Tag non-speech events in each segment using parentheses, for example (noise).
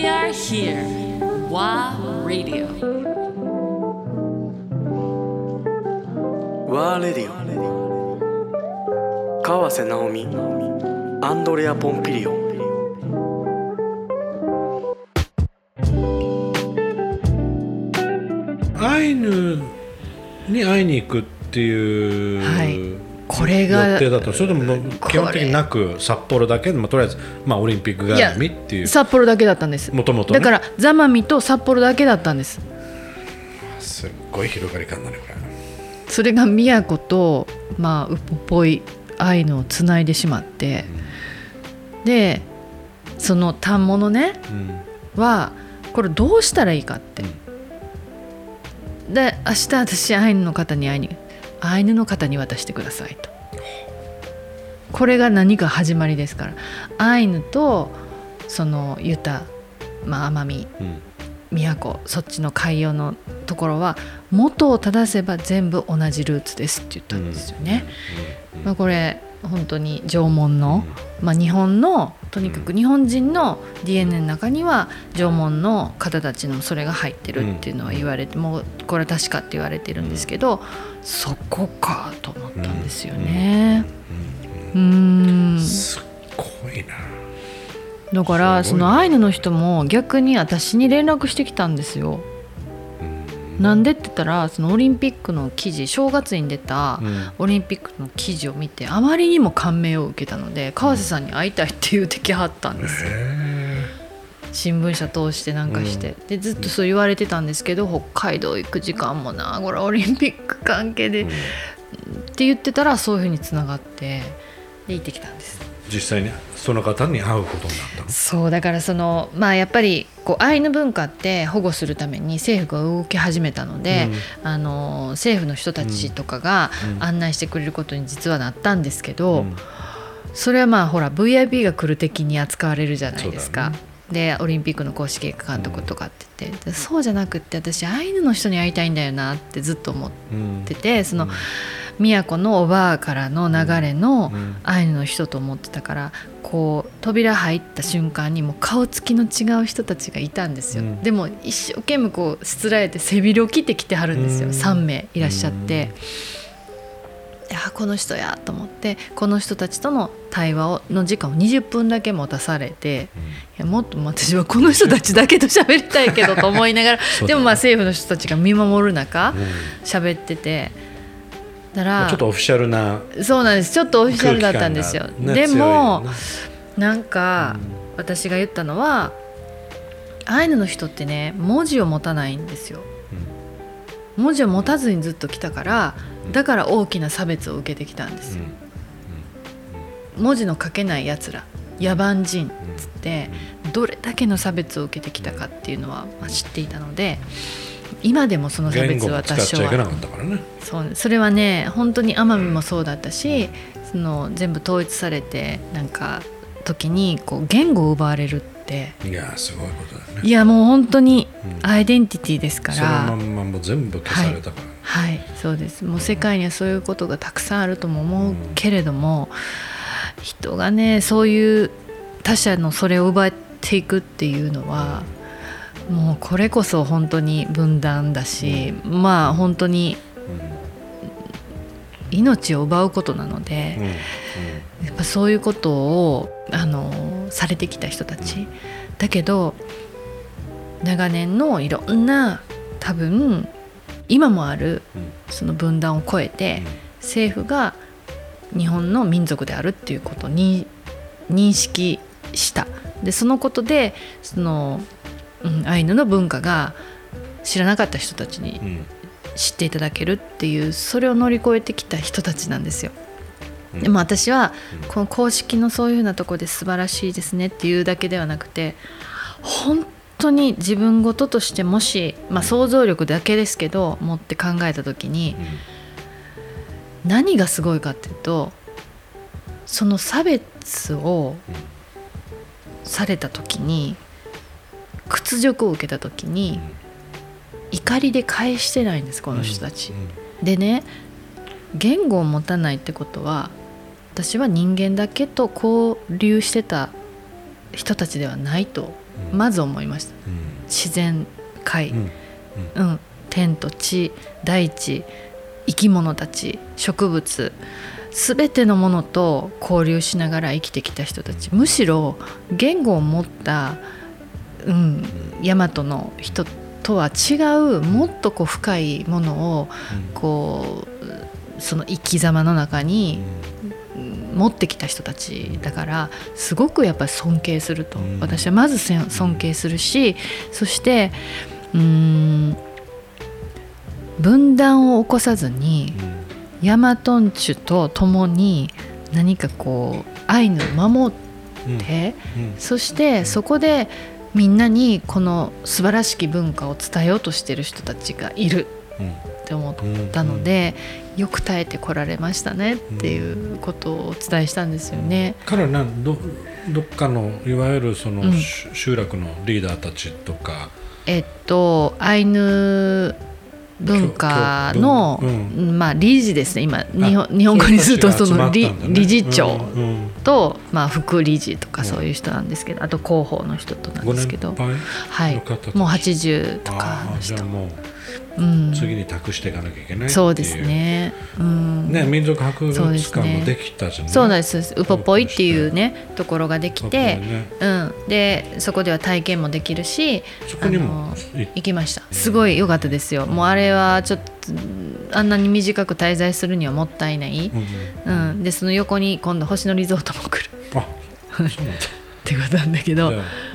We are here. WA Radio. ワーレディオ川瀬直美アンドレア・ポンピリオンアイヌに会いに行くっていう、はいこれが予定だったそれとも基本的になく札幌だけでもとりあえず、まあ、オリンピック絡みっていう。札幌だけだったんです。もともとだからザマミと札幌だけだったんです。すっごい広がり感だねこれ。それが宮古とまあウポポイアイヌをつないでしまって、でその反物ねうん。はこれどうしたらいいかって、で明日私アイヌの方に会いにアイヌの方に渡してくださいと。これが何か始まりですから。アイヌとそのユタ、まあ、奄美うん。宮古そっちの海洋のところは元を正せば全部同じルーツですって言ったんですよね。まあ、これ本当に縄文の、まあ、日本のとにかく日本人の DNA の中には縄文の方たちのそれが入ってるっていうのは言われてもうこれは確かって言われてるんですけどそこかと思ったんですよね。うーん。すっごいな。だからそのアイヌの人も逆に私に連絡してきたんですよ。なんでって言ったらそのオリンピックの記事正月に出たうん。オリンピックの記事を見てあまりにも感銘を受けたので川瀬さんに会いたいって言うてきはったんですよ。へ新聞社通してなんかして、でずっとそう言われてたんですけど北海道行く時間もなこれオリンピック関係で、えって言ってたらそういうふうにつながってで行ってきたんです実際にその方に会うことになったの？そうだからそのまあやっぱりこうアイヌ文化って保護するために政府が動き始めたので、あの政府の人たちとかがうん。案内してくれることに実はなったんですけど、うん。それはまあほら VIP が来る的に扱われるじゃないですか。でオリンピックの公式監督とかって言って、でそうじゃなくって私アイヌの人に会いたいんだよなってずっと思っうん。ててその宮古のおばあからの流れのうんアイヌの人と思ってたからこう扉入った瞬間にもう顔つきの違う人たちがいたんですよ、うん。でも一生懸命こうしつらえて背広着てきてはるんですよ、うん。3名いらっしゃって。いやこの人やと思ってこの人たちとの対話をの時間を20分だけ持たされていやもっと私はこの人たちだけと喋りたいけどと思いながら (laughs) でもまあ政府の人たちが見守る中うん。喋っててだかまあらちょっとオフィシャルなそうなんです。ちょっとオフィシャルだったんですよ、ねでもねな。んか私が言ったのはアイヌの人ってね文字を持たないんですよ。文字を持たずにずっと来たからだから大きな差別を受けてきたんですよ、文字の書けないやつら野蛮人っつってどれだけの差別を受けてきたかっていうのはまあ知っていたので今でもその差別は多少は。そうそれはね本当に奄美もそうだったしその全部統一されてなんか時にこう言語を奪われるって。いやすごいことだよね。いやもう本当にうん。アイデンティティですかそのまら、んまもう全部消されたから、はい。そうです。もう世界にはそういうことがたくさんあるとも思うけれども、人がねそういう他者のそれを奪っていくっていうのは、もうこれこそ本当に分断だし、まあ本当に命を奪うことなので、うん。うん。やっぱそういうことをあのされてきた人たち、だけど長年のいろんな多分今もあるうん。その分断を超えて、政府が日本の民族であるっていうことに認識した。でそのことでその、うん、アイヌの文化が知らなかった人たちに知っていただけるっていうそれを乗り越えてきた人たちなんですよ。うん。でも私はうん。この公式のそういうふうなところで素晴らしいですねっていうだけではなくて本当に自分事としてもし、まあ、想像力だけですけど持って考えた時に何がすごいかっていうとその差別をされた時に屈辱を受けた時に怒りで返してないんですこの人たち。でね言語を持たないってことは私は人間だけと交流してた人たちではないとまず思いました。うん。自然界、うん。うん、天と地大地生き物たち植物全てのものと交流しながら生きてきた人たち。むしろ言語を持った、うん、大和の人とは違うもっとこう深いものをこうその生き様の中に持ってきた人たちだからすごくやっぱり尊敬すると、うん。私はまず尊敬するしそしてうーん分断を起こさずにヤマトンチュと共に何かこうアイヌを守って、うん。そしてそこでみんなにこの素晴らしき文化を伝えようとしてる人たちがいるうん。って思ったので、よく耐えてこられましたねっていうことをお伝えしたんですよね。彼はなんどどっかのいわゆるその、集落のリーダーたちとか。えっとアイヌ文化の、まあ、理事ですね今。日本あ日本語にするとその理理事長。うんうんと、まあ、副理事とかうん。そういう人なんですけど、あと広報の人となんごですけど、はい。もう80とかの人ううん、次に託していかなきゃいけないそうですね、うん。ね民族博物館もできたじゃない？そうなんです。ウポポイっていうねところができて、ね。うん、でそこでは体験もできるしそこにも行きました。すごい良かったですよ。もうあれはちょっとあんなに短く滞在するにはもったいない、うんうん。うん、でその横に今度星野リゾートも来る。あそうなんだってことなんだけど。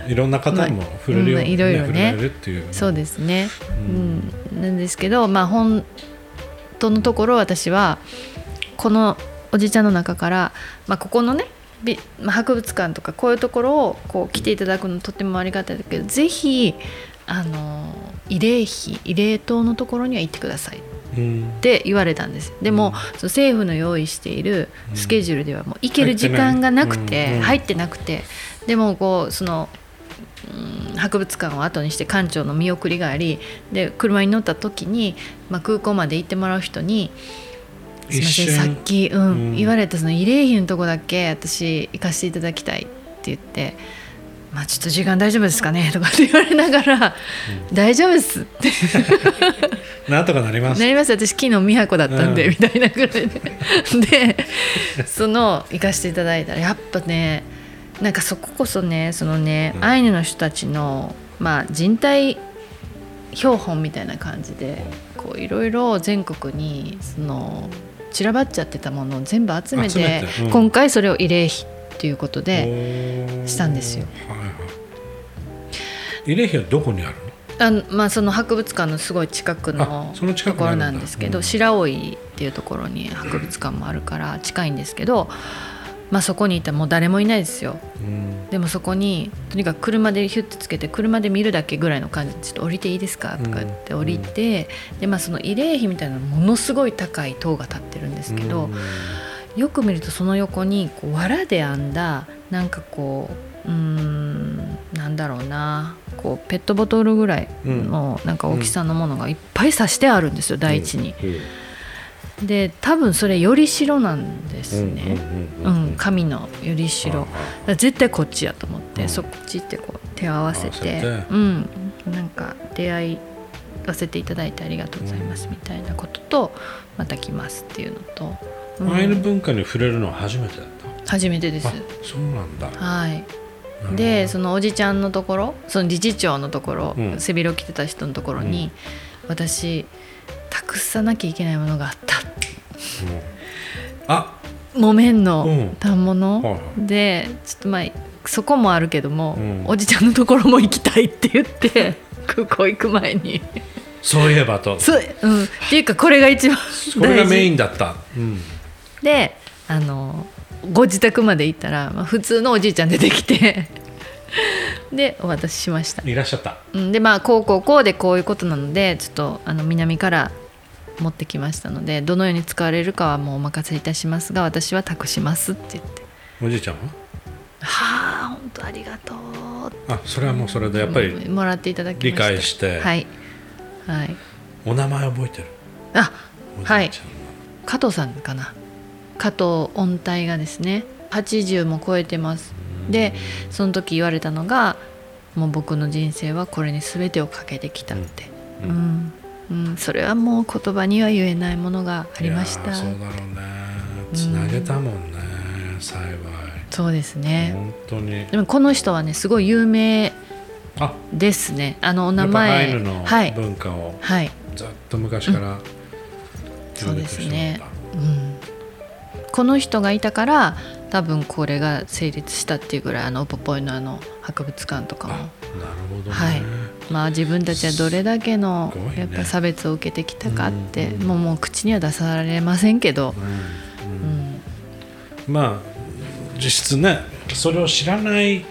いろんな方も触れるように、まあうんいろいろね。触れられるっていう。そうですね、ううん。ん、なんですけどまあ本当のところ私はこのおじちゃんの中から、まあ、ここのねびまあ博物館とかこういうところをこう来ていただくのとてもありがたいだけどぜひあの慰霊碑慰霊塔のところには行ってください。っうんて言われたんです。でも、その政府の用意しているスケジュールではもう行ける時間がなくて入ってなくてでもこうそのうん博物館を後にして館長の見送りがありで車に乗った時に、まあ、空港まで行ってもらう人に「すいませんさっき、うんうん。言われたその慰霊碑のとこだけ私行かせていただきたい」って言って。まあちょっと時間大丈夫ですかね (laughs) とかって言われながら「大丈夫です」っ (laughs) てなんとかなります。なります。私昨日美和子だったんで、うん。みたいなぐらいで。でその行かせていただいたらやっぱねなんかそここそねそのね、うん。アイヌの人たちの、まあ、人体標本みたいな感じでこういろいろ全国にその散らばっちゃってたものを全部集めて集めてうん。今回それを慰霊碑っていうことでしたんですよ。はいはい。慰霊碑はどこにあるの？あの、まあ、その博物館のすごい近くのあその近ところなんですけど、うん。白老っていうところに博物館もあるから近いんですけど、まあ、そこにいたらもう誰もいないですよ。うん。でもそこにとにかく車でヒュッてつけて車で見るだけぐらいの感じで「ちょっと降りていいですか?」とか言って降りて、でまあその慰霊碑みたいなものすごい高い塔が立ってるんですけど、よく見るとその横にこう藁で編んだなんかこううーんなんだろうなこうペットボトルぐらいのなんか大きさのものがいっぱい刺してあるんですよ台地に。で多分それよりしろなんですね。うん、神のよりしろ。だから絶対こっちやと思って、うん。そっちってこう手を合わせてうん、なんか出会いわせていただいてありがとうございますみたいなことと、また来ますっていうのと、うん。アイヌ文化に触れるのは初めてだっ初めてです。そうなんだ。はい。でそのおじちゃんのところその理事長のところ、うん。背広着てた人のところに、私託さなきゃいけないものがあった。あ。木綿うのん。反物、はいはでちょっとまあそこもあるけども、うん。おじちゃんのところも行きたいって言って (laughs) 空港行く前に。そういえばと。そう、うん、っていうかこれが一番これがメインンだった。うんであのご自宅まで行ったら、まあ、普通のおじいちゃん出てきて (laughs) でお渡ししました。いらっしゃった。うんでまあこうこうこうでこういうことなのでちょっとあの南から持ってきましたのでどのように使われるかはもうお任せいたしますが私は託しますって言って。おじいちゃんは「はあ本当ありがとう」あそれはもうそれでやっぱりもらっていただきました。理解して。はい。はい。お名前覚えてる？あはい。加藤さんかな加藤音体がですね80も超えてます。でその時言われたのがもう僕の人生はこれに全てをかけてきたって、ううん。ん。うん。それはもう言葉には言えないものがありました。そうだろうね。つなげたもんね、幸い。そうですね、本当に。でもこの人はねすごい有名あ。ですね。あのお名やっぱア前イヌのはい。文化をはい。ずっと昔からそうですね。うん、この人がいたから多分これが成立したっていうぐらいあのウポポイのあの博物館とかも。あなるほどね、はい。まあ自分たちはどれだけのやっぱ差別を受けてきたかって、うん。もうもう口には出されませんけど、うんううん。ん、まあ実質ねそれを知らない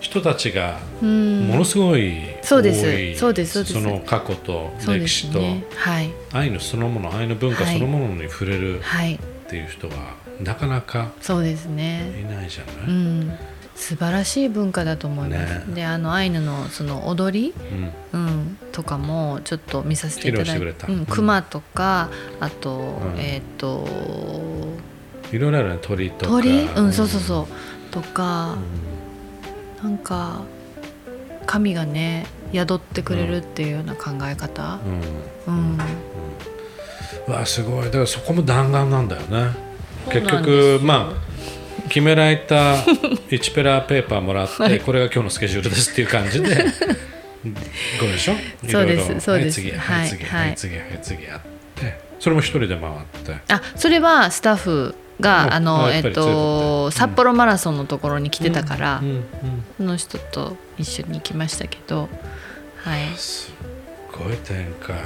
人たちがうん。ものすごいそうです。多いそうです。そうです。その過去と歴史とね。はい。アイヌそのものアイヌ文化はいそのものに触れるはいっていう人がなかなかそうですね。いないじゃうない、ん。素晴らしい文化だと思います、ね。であのアイヌのその踊り、うん。うん、とかもちょっと見させていただいて。うん、熊とかあと、ん。えっ、といろいろあるね鳥とか。鳥？うんそうそうそう。とかう、ん。なんか神がね宿ってくれるっていうような考え方。うんわすごい。だからそこも弾丸なんだよね。結局まあ決められた (laughs) 1ペラペーパーもらって、これが今日のスケジュールですっていう感じで。ごでしょ？そうですいろいろ。そうです。はい次ははいい次はいはい。次はい次やって。それも一人で回って。あそれはスタッフがああのえっと札幌マラソンのところに来てたから、その人と一緒に行きましたけどはい。すごい展開